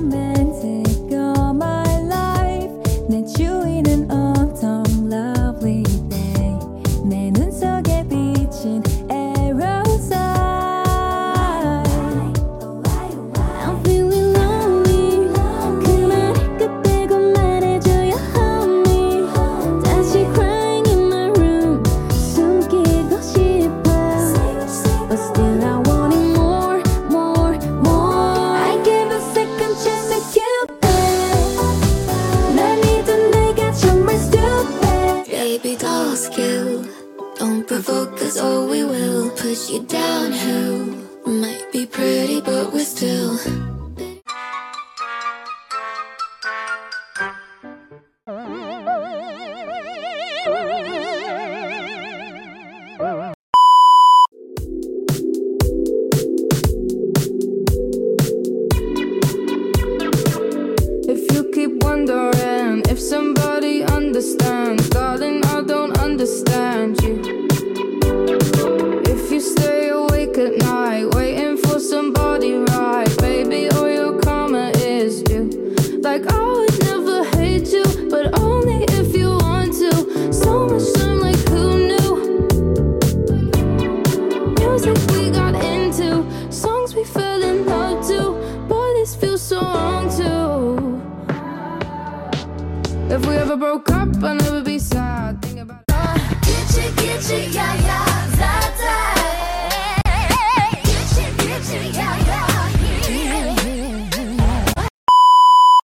romantic Baby doll skill. Don't provoke us or we will push you downhill. Might be pretty, but we're still. Night, waiting for somebody right, baby, all your karma is due. Like I would never hate you, but only if you want to. So much time, like who knew? Music we got into, songs we fell in love to. Boy, this feels so wrong too. If we ever broke up, I'd never be sad. Think about it. Get you, get you, yeah.